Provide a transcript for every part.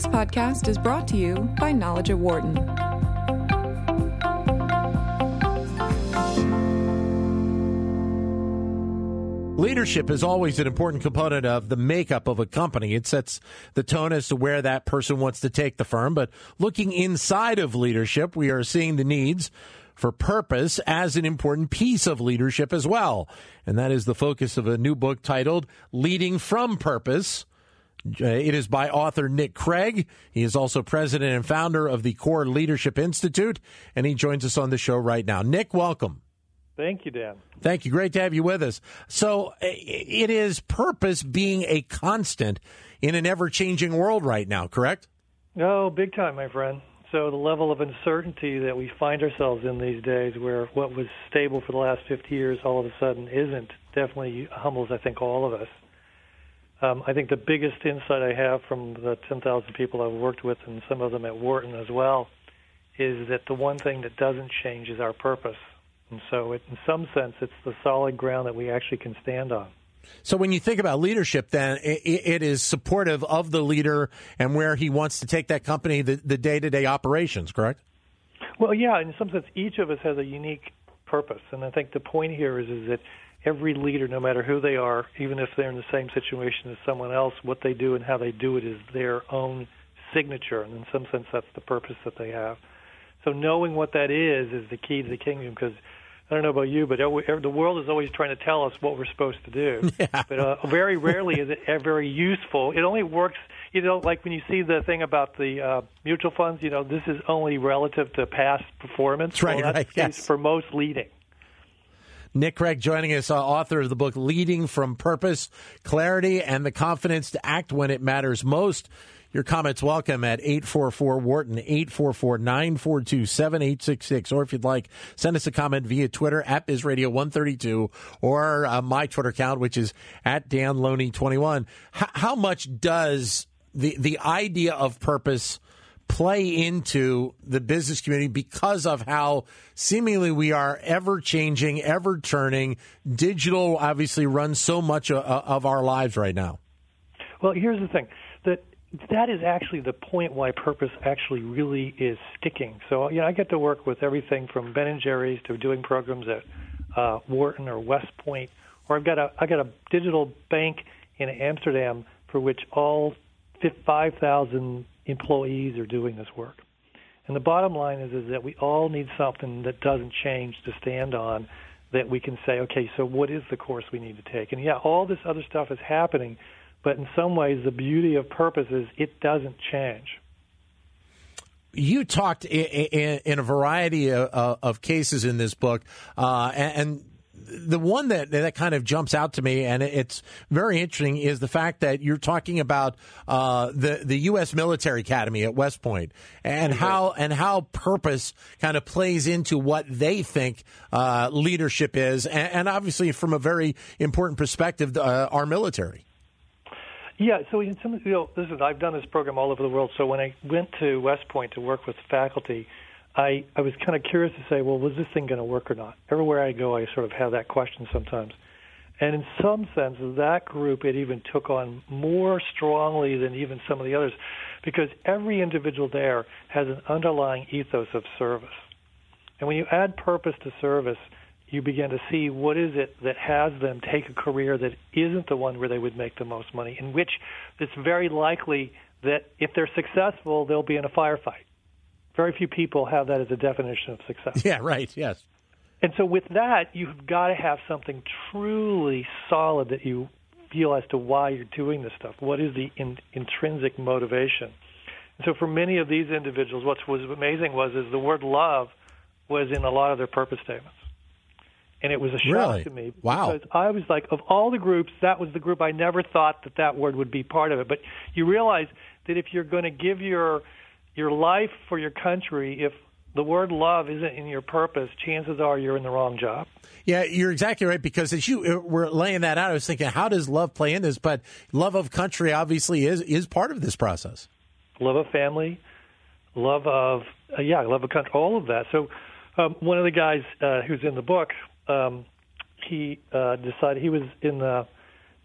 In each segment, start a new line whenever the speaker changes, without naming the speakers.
This podcast is brought to you by Knowledge at Wharton.
Leadership is always an important component of the makeup of a company. It sets the tone as to where that person wants to take the firm. But looking inside of leadership, we are seeing the needs for purpose as an important piece of leadership as well. And that is the focus of a new book titled Leading from Purpose. Uh, it is by author Nick Craig. He is also president and founder of the Core Leadership Institute, and he joins us on the show right now. Nick, welcome.
Thank you, Dan.
Thank you. Great to have you with us. So, it is purpose being a constant in an ever changing world right now, correct?
Oh, big time, my friend. So, the level of uncertainty that we find ourselves in these days, where what was stable for the last 50 years all of a sudden isn't, definitely humbles, I think, all of us. Um, I think the biggest insight I have from the 10,000 people I've worked with, and some of them at Wharton as well, is that the one thing that doesn't change is our purpose. And so, it, in some sense, it's the solid ground that we actually can stand on.
So, when you think about leadership, then it, it is supportive of the leader and where he wants to take that company, the day to day operations, correct?
Well, yeah. In some sense, each of us has a unique purpose, and I think the point here is is that every leader, no matter who they are, even if they're in the same situation as someone else, what they do and how they do it is their own signature, and in some sense, that's the purpose that they have. So knowing what that is is the key to the kingdom because I don't know about you, but the world is always trying to tell us what we're supposed to do.
Yeah.
But uh, very rarely is it very useful. It only works, you know, like when you see the thing about the uh, mutual funds. You know, this is only relative to past performance.
Right.
Well,
right. Yes.
For most leading.
Nick Craig joining us, author of the book Leading from Purpose, Clarity, and the Confidence to Act When It Matters Most. Your comments welcome at 844 Wharton, 844 942 7866. Or if you'd like, send us a comment via Twitter at BizRadio 132 or uh, my Twitter account, which is at Dan Loney 21. H- how much does the, the idea of purpose play into the business community because of how seemingly we are ever changing, ever turning. Digital obviously runs so much of, of our lives right now.
Well, here's the thing that that is actually the point why purpose actually really is sticking. So, you know, I get to work with everything from Ben and Jerry's to doing programs at uh, Wharton or West Point, or I've got a I got a digital bank in Amsterdam for which all 5,000 employees are doing this work. And the bottom line is, is that we all need something that doesn't change to stand on that we can say, okay, so what is the course we need to take? And yeah, all this other stuff is happening, but in some ways, the beauty of purpose is it doesn't change.
You talked in, a variety of, cases in this book, uh, and the one that that kind of jumps out to me, and it's very interesting, is the fact that you're talking about uh, the the U.S. Military Academy at West Point, and mm-hmm. how and how purpose kind of plays into what they think uh, leadership is, and, and, obviously from a very important perspective, uh, our military.
Yeah, so in some, you know, listen, I've done this program all over the world. So when I went to West Point to work with faculty, I, I was kind of curious to say, well, was this thing going to work or not? Everywhere I go, I sort of have that question sometimes. And in some sense, that group, it even took on more strongly than even some of the others, because every individual there has an underlying ethos of service. And when you add purpose to service, you begin to see what is it that has them take a career that isn't the one where they would make the most money, in which it's very likely that if they're successful, they'll be in a firefight very few people have that as a definition of success.
Yeah, right. Yes.
And so with that, you've got to have something truly solid that you feel as to why you're doing this stuff. What is the in, intrinsic motivation? And so for many of these individuals, what was amazing was is the word love was in a lot of their purpose statements. And it was a shock
really?
to me.
Wow.
Because I was like, of all the groups, that was the group I never thought that that word would be part of it. But you realize that if you're going to give your your life for your country, if the word love isn't in your purpose, chances are you're in the wrong job.
Yeah, you're exactly right. Because as you uh, were laying that out, I was thinking, how does love play in this? But love of country obviously is is part of this process.
Love of family, love of uh, yeah, love of country, all of that. So um, one of the guys uh, who's in the book, um, he uh, decided he was in the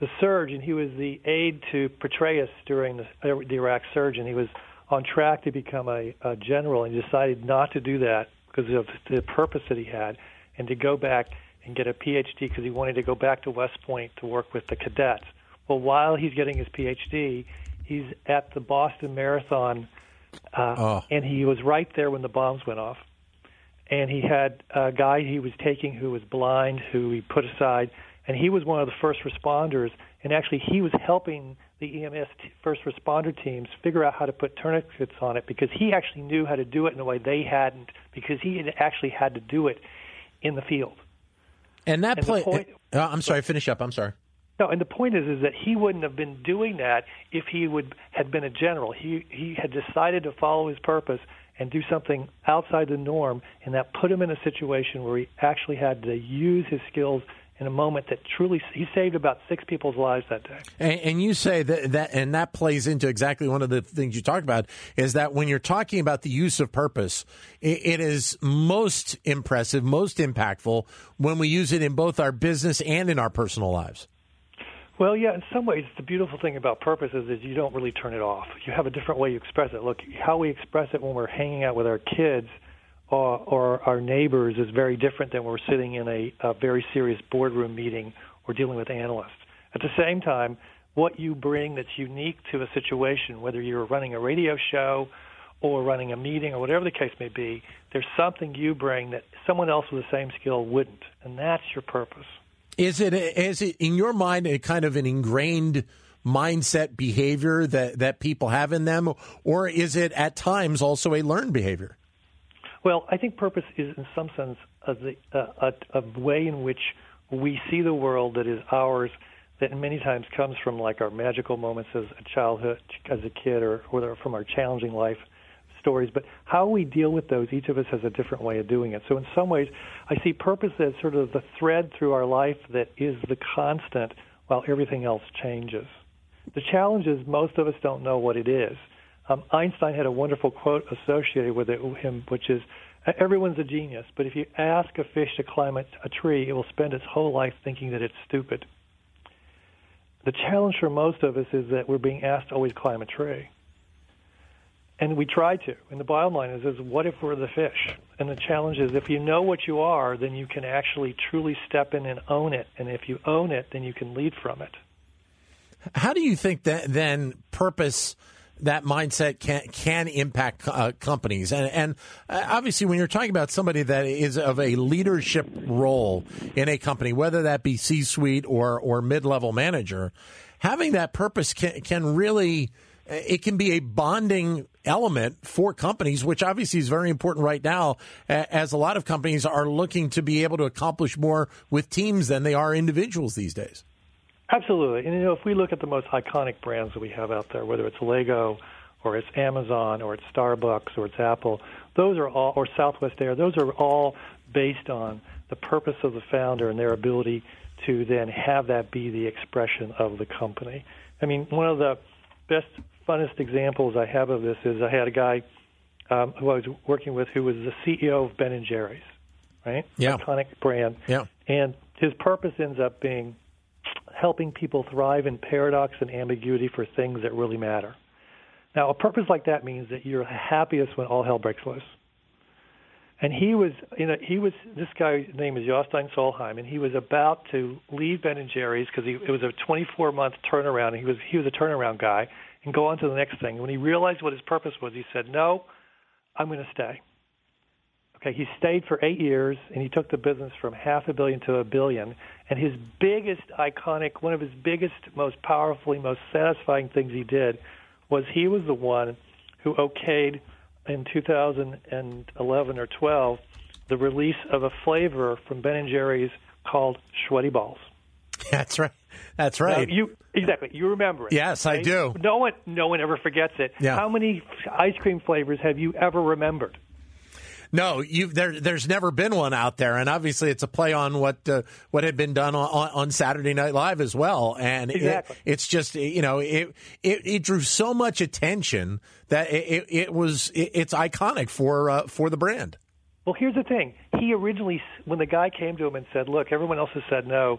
the surge, and he was the aide to Petraeus during the, the Iraq surge, and he was on track to become a, a general, and decided not to do that because of the purpose that he had, and to go back and get a PhD because he wanted to go back to West Point to work with the cadets. Well, while he's getting his PhD, he's at the Boston Marathon, uh, oh. and he was right there when the bombs went off. And he had a guy he was taking who was blind, who he put aside, and he was one of the first responders. And actually, he was helping the EMS t- first responder teams figure out how to put tourniquets on it because he actually knew how to do it in a way they hadn't because he had actually had to do it in the field.
And that play. Point, uh, I'm sorry. Finish up. I'm sorry.
No, and the point is, is that he wouldn't have been doing that if he would had been a general. He he had decided to follow his purpose and do something outside the norm, and that put him in a situation where he actually had to use his skills in a moment that truly he saved about six people's lives that day.
And, and, you say that that and that plays into exactly one of the things you talk about is that when you're talking about the use of purpose, it, it is most impressive, most impactful when we use it in both our business and in our personal lives.
Well, yeah, in some ways, the beautiful thing about purpose is that you don't really turn it off. You have a different way you express it. Look, how we express it when we're hanging out with our kids or, or our neighbors is very different than we're sitting in a, a very serious boardroom meeting or dealing with analysts. At the same time, what you bring that's unique to a situation, whether you're running a radio show or running a meeting or whatever the case may be, there's something you bring that someone else with the same skill wouldn't, and that's your purpose.
Is it is it in your mind a kind of an ingrained mindset behavior that that people have in them, or is it at times also a learned behavior?
Well, I think purpose is, in some sense, a, a, a way in which we see the world that is ours, that many times comes from like our magical moments as a childhood, as a kid, or, or from our challenging life stories. But how we deal with those, each of us has a different way of doing it. So in some ways, I see purpose as sort of the thread through our life that is the constant while everything else changes. The challenge is most of us don't know what it is. Um, Einstein had a wonderful quote associated with it, him, which is, "Everyone's a genius, but if you ask a fish to climb a, a tree, it will spend its whole life thinking that it's stupid." The challenge for most of us is that we're being asked to always climb a tree. And we try to. And the bottom line is, is what if we're the fish? And the challenge is if you know what you are, then you can actually truly step in and own it. And if you own it, then you can lead from it.
How do you think that then purpose that mindset can can impact uh, companies. And, and uh, obviously, when you're talking about somebody that is of a leadership role in a company, whether that be C-suite or or mid-level manager, having that purpose can can really it can be a bonding element for companies, which obviously is very important right now, as a lot of companies are looking to be able to accomplish more with teams than they are individuals these days.
Absolutely. And you know, if we look at the most iconic brands that we have out there, whether it's Lego or it's Amazon or it's Starbucks or it's Apple, those are all or Southwest Air, those are all based on the purpose of the founder and their ability to then have that be the expression of the company. I mean, one of the best funnest examples I have of this is I had a guy um, who I was working with who was the CEO of Ben and Jerry's, right?
Yeah.
Iconic brand.
Yeah.
And his purpose ends up being helping people thrive in paradox and ambiguity for things that really matter. Now, a purpose like that means that you're happiest when all hell breaks loose. And he was, you know, he was. This guy's name is Jostein Solheim, and he was about to leave Ben and Jerry's because it was a 24 month turnaround. And he was he was a turnaround guy, and go on to the next thing. When he realized what his purpose was, he said, "No, I'm going to stay." Okay, he stayed for eight years, and he took the business from half a billion to a billion. And his biggest iconic, one of his biggest, most powerfully, most satisfying things he did was he was the one who okayed in 2011 or 12 the release of a flavor from Ben and Jerry's called Schweddy Balls.
That's right. That's right.
Now, you exactly. You remember it.
Yes, right? I do.
No one, no one ever forgets it.
Yeah.
How many ice cream flavors have you ever remembered?
No, there. There's never been one out there, and obviously it's a play on what uh, what had been done on, on, Saturday Night Live as well. And
exactly.
it, it's just you know it, it, it drew so much attention that it, it was it's iconic for uh, for the brand.
Well, here's the thing. He originally, when the guy came to him and said, "Look, everyone else has said no."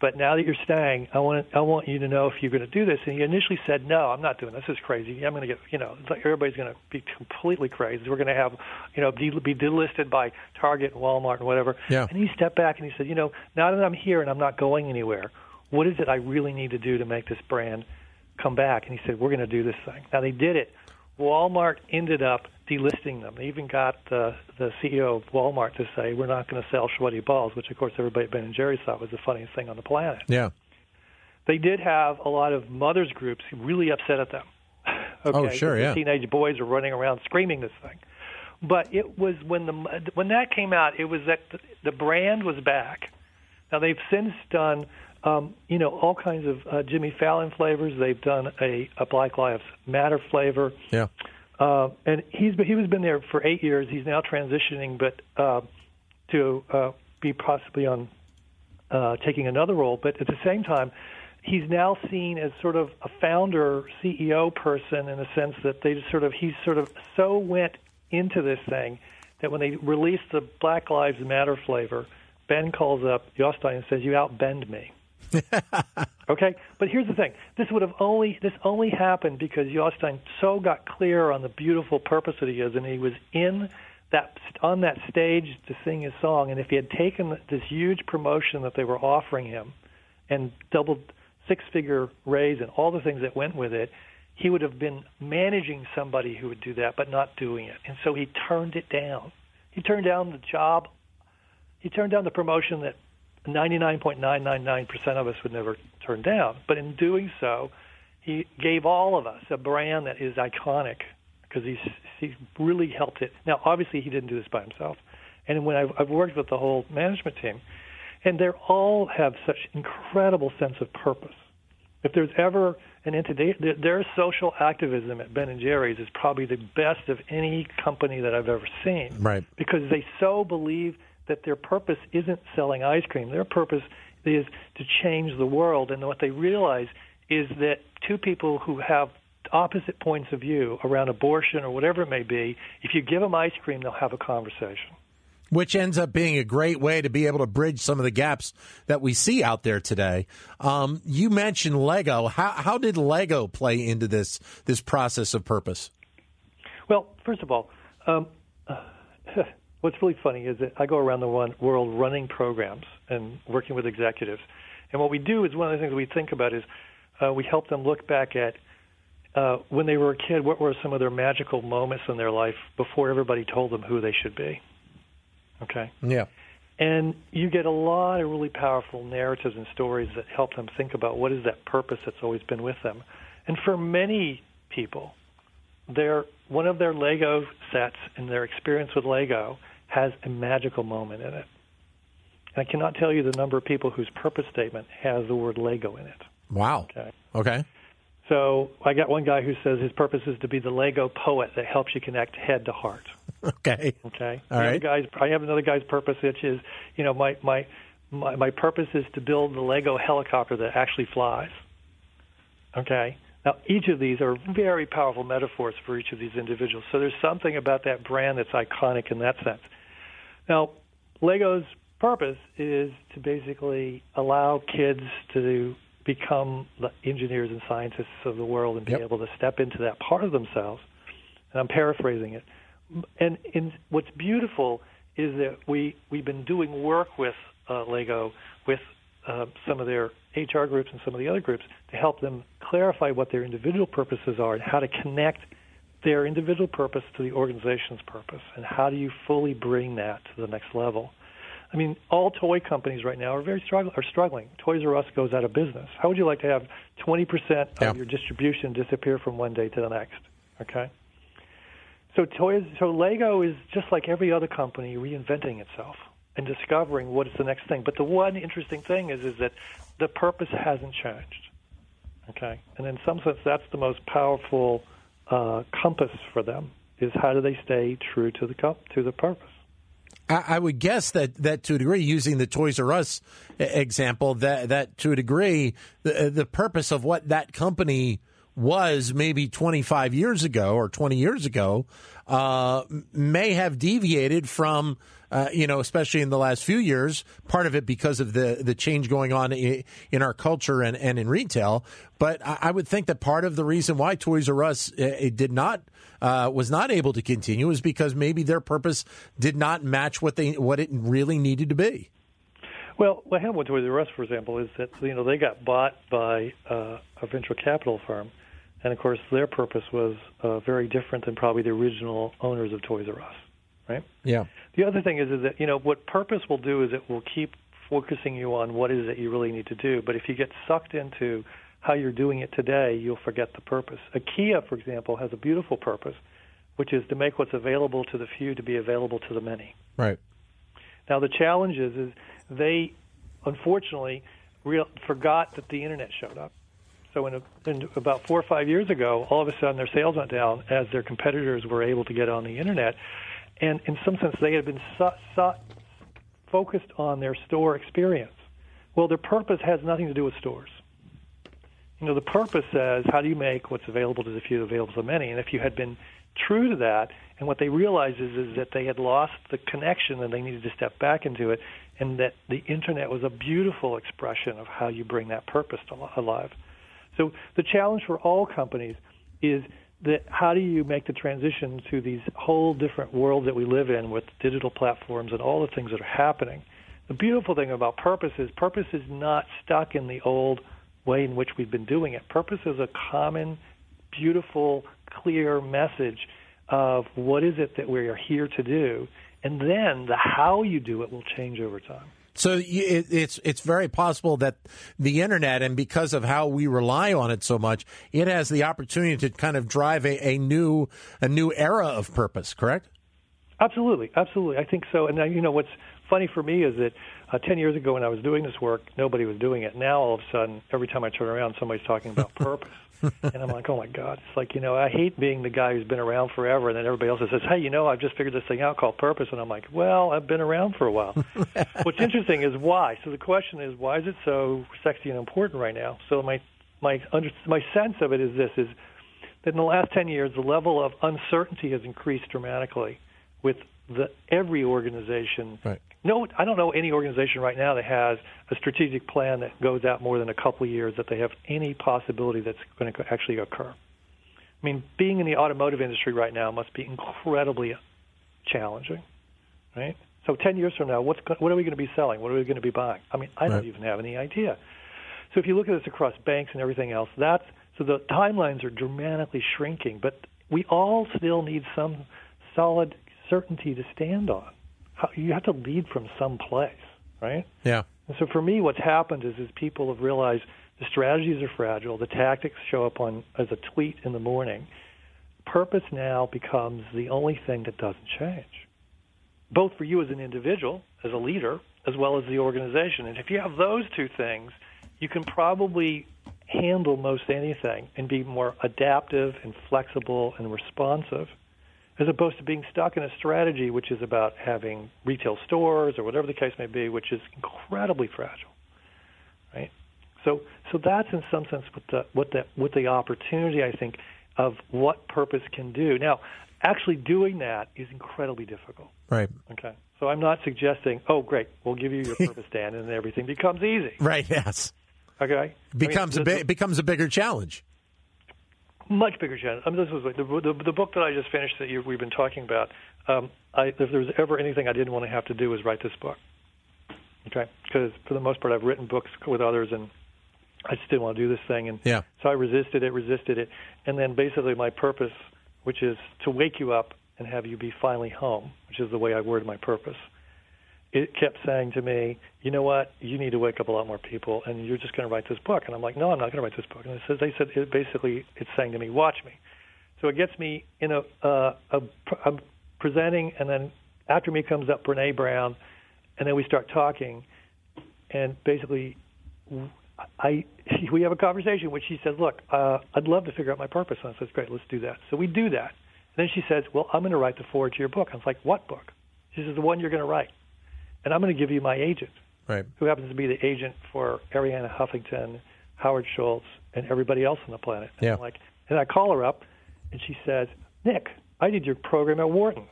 But now that you're staying, I want I want you to know if you're going to do this. And he initially said, "No, I'm not doing this. This is crazy. I'm going to get, you know, it's like everybody's going to be completely crazy. We're going to have, you know, be, be delisted by Target and Walmart and whatever."
Yeah.
And he stepped back and he said, "You know, now that I'm here and I'm not going anywhere, what is it I really need to do to make this brand come back?" And he said, "We're going to do this thing." Now they did it. Walmart ended up delisting them. They even got uh, the the CEO of Walmart to say, "We're not going to sell Schweddy balls," which of course everybody at Ben and Jerry's thought was the funniest thing on the planet.
Yeah.
They did have a lot of mothers groups really upset at them. Oh, okay,
Oh, sure, yeah.
Teenage boys are running around screaming this thing. But it was when the when that came out, it was that the, the brand was back. Now they've since done, um, you know, all kinds of uh, Jimmy Fallon flavors. They've done a, a Black Lives Matter flavor.
Yeah.
Uh, and he's been, he was been there for eight years. He's now transitioning, but uh, to uh, be possibly on uh, taking another role. But at the same time, he's now seen as sort of a founder, CEO person in the sense that they just sort of he's sort of so went into this thing that when they released the Black Lives Matter flavor, Ben calls up Jostein and says, "You outbend me." Okay, but here's the thing: this would have only this only happened because Jostein so got clear on the beautiful purpose that he is, and he was in that on that stage to sing his song. And if he had taken this huge promotion that they were offering him, and doubled six-figure raise and all the things that went with it, he would have been managing somebody who would do that, but not doing it. And so he turned it down. He turned down the job. He turned down the promotion that 99.999% of us would never turn down. But in doing so, he gave all of us a brand that is iconic because he's he's really helped it. Now, obviously, he didn't do this by himself. And when I've, I've worked with the whole management team, and they all have such incredible sense of purpose. If there's ever an entity, their, their social activism at Ben and Jerry's is probably the best of any company that I've ever seen
Right.
because they so believe that their purpose isn't selling ice cream. Their purpose is to change the world. And what they realize is that two people who have opposite points of view around abortion or whatever it may be, if you give them ice cream, they'll have a conversation.
which ends up being a great way to be able to bridge some of the gaps that we see out there today. Um, you mentioned Lego. How, how did Lego play into this this process of purpose?
Well, first of all, um, what's really funny is that I go around the one world running programs and working with executives. And what we do is one of the things we think about is uh, we help them look back at uh, when they were a kid, what were some of their magical moments in their life before everybody told them who they should be. Okay?
Yeah.
And you get a lot of really powerful narratives and stories that help them think about what is that purpose that's always been with them. And for many people, their one of their Lego sets and their experience with Lego has a magical moment in it. And I cannot tell you the number of people whose purpose statement has the word Lego in it.
Wow.
Okay.
Okay.
So I got one guy who says his purpose is to be the Lego poet that helps you connect head to heart.
Okay.
Okay.
All right.
Guy's, I have another guy's purpose, which is, you know, my my my, my purpose is to build the Lego helicopter that actually flies. Okay. Now, each of these are very powerful metaphors for each of these individuals. So there's something about that brand that's iconic in that sense. Now, Lego's purpose is to basically allow kids to become the engineers and scientists of the world and be
Yep.
able to step into that part of themselves. And I'm paraphrasing it. And in, what's beautiful is that we we've been doing work with uh, Lego with uh, some of their HR groups and some of the other groups to help them clarify what their individual purposes are and how to connect their individual purpose to the organization's purpose and how do you fully bring that to the next level. I mean, all toy companies right now are very struggle are struggling. Toys R Us goes out of business. How would you like to have 20% of
Yeah.
your distribution disappear from one day to the next? Okay. So toys, so Lego is just like every other company reinventing itself and discovering what is the next thing. But the one interesting thing is is that the purpose hasn't changed. Okay, and in some sense, that's the most powerful uh, compass for them is how do they stay true to the co- to the purpose.
I, I would guess that, that to a degree, using the Toys R Us example, that, that to a degree, the, the purpose of what that company was maybe 25 years ago or 20 years ago uh, may have deviated from, uh, you know, especially in the last few years, part of it because of the, the change going on in, our culture and, and in retail. But I, I, would think that part of the reason why Toys R Us uh, it did not uh, was not able to continue is because maybe their purpose did not match what they what it really needed to be.
Well, what happened with Toys R Us, for example, is that you know they got bought by uh, a venture capital firm, and of course their purpose was uh, very different than probably the original owners of Toys R Us, right?
Yeah.
The other thing is, is that you know what purpose will do is it will keep focusing you on what is it you really need to do. But if you get sucked into how you're doing it today, you'll forget the purpose. IKEA, for example, has a beautiful purpose, which is to make what's available to the few to be available to the many.
Right.
Now the challenge is, is they unfortunately real, forgot that the internet showed up. So in, a, in about four or five years ago, all of a sudden their sales went down as their competitors were able to get on the internet, and in some sense they had been focused on their store experience. Well, their purpose has nothing to do with stores. You know, the purpose says how do you make what's available to the few available to the many, and if you had been true to that, and what they realized is, is that they had lost the connection and they needed to step back into it, and that the internet was a beautiful expression of how you bring that purpose to alive. So the challenge for all companies is how do you make the transition to these whole different worlds that we live in with digital platforms and all the things that are happening. The beautiful thing about purpose is purpose is not stuck in the old way in which we've been doing it. Purpose is a common, beautiful, clear message of what is it that we are here to do, and then the how you do it will change over time.
So it's it's very possible that the internet, and because of how we rely on it so much, it has the opportunity to kind of drive a, a new a new era of purpose. Correct?
Absolutely, absolutely. I think so. And you know what's funny for me is that uh, 10 years ago when I was doing this work, nobody was doing it. Now all of a sudden, every time I turn around, somebody's talking about purpose. and I'm like, oh my God. It's like, you know, I hate being the guy who's been around forever and then everybody else says, hey, you know, I've just figured this thing out called purpose. And I'm like, well, I've been around for a while. What's interesting is why. So the question is, why is it so sexy and important right now? So my, my, under, my sense of it is this, is that in the last 10 years, the level of uncertainty has increased dramatically with the every organization.
Right.
No, I don't know any organization right now that has a strategic plan that goes out more than a couple of years that they have any possibility that's going to actually occur. I mean, being in the automotive industry right now must be incredibly challenging, right? So 10 years from now, what's what are we going to be selling? What are we going to be buying? I mean, I don't right. even have any idea. So if you look at this across banks and everything else, that's so the timelines are dramatically shrinking, but we all still need some solid certainty to stand on. How, you have to lead from some place, right?
Yeah.
And so for me, what's happened is, is people have realized the strategies are fragile. The tactics show up on as a tweet in the morning. Purpose now becomes the only thing that doesn't change, both for you as an individual, as a leader, as well as the organization. And if you have those two things, you can probably handle most anything and be more adaptive and flexible and responsive as opposed to being stuck in a strategy which is about having retail stores or whatever the case may be, which is incredibly fragile, right? So, so that's in some sense what the what the what the opportunity I think of what purpose can do. Now, actually doing that is incredibly difficult.
Right.
Okay. So I'm not suggesting, oh, great, we'll give you your purpose, Dan, and everything becomes easy.
Right. Yes.
Okay.
Becomes I mean, a becomes a bigger challenge
much bigger challenge. I mean, this was the, the, the book that I just finished that you, we've been talking about. Um, I, if there was ever anything I didn't want to have to do was write this book. Okay, because for the most part I've written books with others, and I just didn't want to do this thing, and
yeah.
so I resisted it, resisted it, and then basically my purpose, which is to wake you up and have you be finally home, which is the way I word my purpose it kept saying to me, you know what, you need to wake up a lot more people, and you're just going to write this book. And I'm like, no, I'm not going to write this book. And it says, they said, it basically, it's saying to me, watch me. So it gets me in a, uh, a, a presenting, and then after me comes up Brene Brown, and then we start talking, and basically, I we have a conversation which she says, look, uh, I'd love to figure out my purpose. And I says, great, let's do that. So we do that. And then she says, well, I'm going to write the foreword to your book. I was like, what book? She says, the one you're going to write and I'm going to give you my agent,
right.
who happens to be the agent for Arianna Huffington, Howard Schultz, and everybody else on the planet. And
Yeah.
I'm like, and I call her up, and she says, Nick, I did your program at Wharton.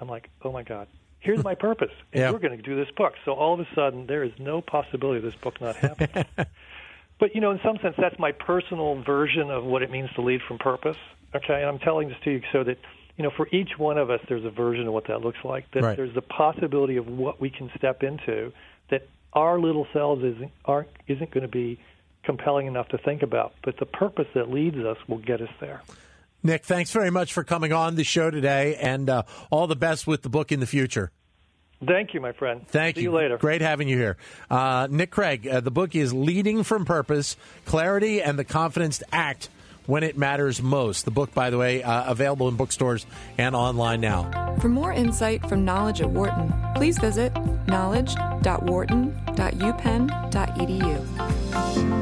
I'm like, oh my God, here's my purpose, and
Yeah.
you're going to do this book. So all of a sudden, there is no possibility of this book not happening. but you know, in some sense, that's my personal version of what it means to lead from purpose. Okay, and I'm telling this to you so that you know, for each one of us, there's a version of what that looks like. That
Right.
there's the possibility of what we can step into that our little selves isn't aren't, isn't going to be compelling enough to think about, but the purpose that leads us will get us there.
Nick, thanks very much for coming on the show today, and uh, all the best with the book in the future.
Thank you, my friend.
Thank
See
you.
you later.
Great having you here. Uh, Nick Craig, uh, the book is Leading from Purpose Clarity and the Confidence to Act When It Matters Most. The book, by the way, uh, available in bookstores and online now.
For more insight from Knowledge at Wharton, please visit knowledge.wharton.upenn.edu.